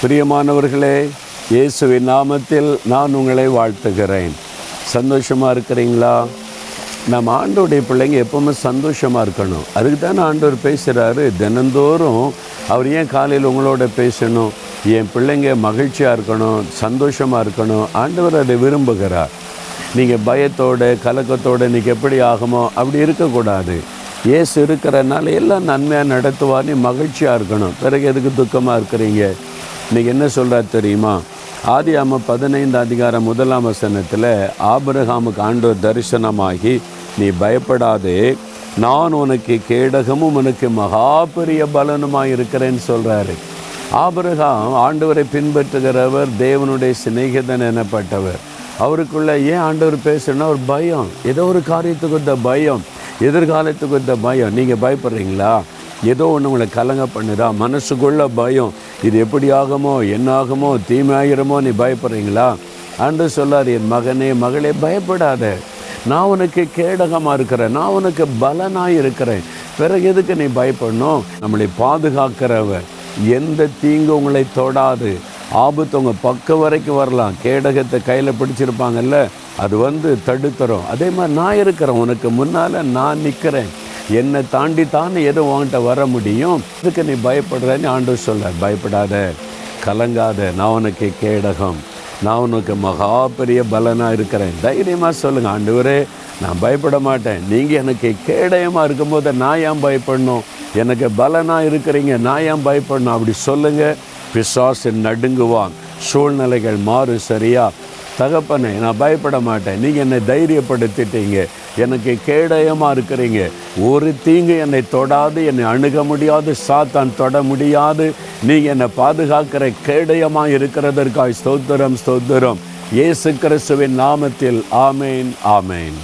பிரியமானவர்களே இயேசுவின் நாமத்தில் நான் உங்களை வாழ்த்துகிறேன். சந்தோஷமாக இருக்கிறீங்களா? நம்ம ஆண்டோடைய பிள்ளைங்க எப்போவுமே சந்தோஷமாக இருக்கணும். அதுக்கு தானே ஆண்டவர் பேசுகிறாரு தினந்தோறும் அவர் ஏன் காலையில் உங்களோட பேசணும்? என் பிள்ளைங்க மகிழ்ச்சியாக இருக்கணும் சந்தோஷமாக இருக்கணும். ஆண்டவர் அதை விரும்புகிறார். நீங்கள் பயத்தோட கலக்கத்தோட இன்றைக்கி எப்படி ஆகுமோ அப்படி இருக்கக்கூடாது. ஏசு இருக்கிறனால எல்லாம் நன்மையாக நடத்துவார். நீ மகிழ்ச்சியாக இருக்கணும். பிறகு எதுக்கு துக்கமாக இருக்கிறீங்க? இன்றைக்கி என்ன சொல்கிறார் தெரியுமா? ஆதி ஆம பதினைந்து அதிகாரம் முதலாம் வசனத்தில் ஆபரகாமுக்கு ஆண்டோர் தரிசனமாகி நீ பயப்படாதே நான் உனக்கு கேடகமும் உனக்கு மகா பெரிய பலனுமாக இருக்கிறேன்னு சொல்கிறாரு ஆபரகாம் ஆண்டவரை பின்பற்றுகிறவர் தேவனுடைய சிநேகிதன் எனப்பட்டவர். அவருக்குள்ள ஏன் ஆண்டவர் பேசுனா ஒரு பயம். ஏதோ ஒரு காரியத்துக்கு இந்த பயம். எதிர்காலத்துக்கு இந்த பயம். நீங்கள் பயப்படுறீங்களா? ஏதோ ஒன்று உங்களை கலங்க பண்ணுதா? மனசுக்குள்ள பயம். இது எப்படி ஆகுமோ? என்ன ஆகுமோ? தீமையாகிறமோ நீ பயப்படுறீங்களா? அன்று சொல்லார் என் மகனே மகளே பயப்படாத. நான் உனக்கு கேடகமாக இருக்கிறேன். நான் உனக்கு பலனாக இருக்கிறேன். பிறகு எதுக்கு நீ பயப்படணும்? நம்மளை பாதுகாக்கிறவர். எந்த தீங்கு உங்களை தொடாது. ஆபத்து உங்கள் பக்கம் வரைக்கும் வரலாம். கேடகத்தை கையில் பிடிச்சிருப்பாங்கல்ல? அது வந்து தடுத்துரும். அதே மாதிரி நான் இருக்கிறேன். உனக்கு முன்னால் நான் நிற்கிறேன் என்னை தாண்டி தானே எதோ உன்கிட்ட வர முடியும்? இதுக்கு நீ பயப்படுறேன்னு ஆண்டு சொல்ல பயப்படாத கலங்காத. நான் உனக்கு கேடகம். நான் உனக்கு மகா பெரிய பலனாக இருக்கிறேன். தைரியமாக சொல்லுங்கள் ஆண்டவரே நான் பயப்பட மாட்டேன். நீங்கள் எனக்கு கேடயமாக இருக்கும்போது நான் ஏன் பயப்படணும்? எனக்கு பலனாக இருக்கிறீங்க நான் ஏன் பயப்படணும்? அப்படி சொல்லுங்கள் பிசாசு நடுங்குவான். சூழ்நிலைகள் மாறும் சரியா? தகப்பனே நான் பயப்பட மாட்டேன். நீங்கள் என்னை தைரியப்படுத்திட்டீங்க. எனக்கு கேடயமாக இருக்கிறீங்க. ஒரு தீங்கு என்னை தொடாது என்னை அணுக முடியாது சாத்தான் தொட முடியாது. நீங்கள் என்னை பாதுகாக்கிற கேடயமாக இருக்கிறதற்காய் ஸ்தோத்திரம் ஸ்தோத்திரம். இயேசு கிறிஸ்துவின் நாமத்தில் ஆமேன் ஆமேன்.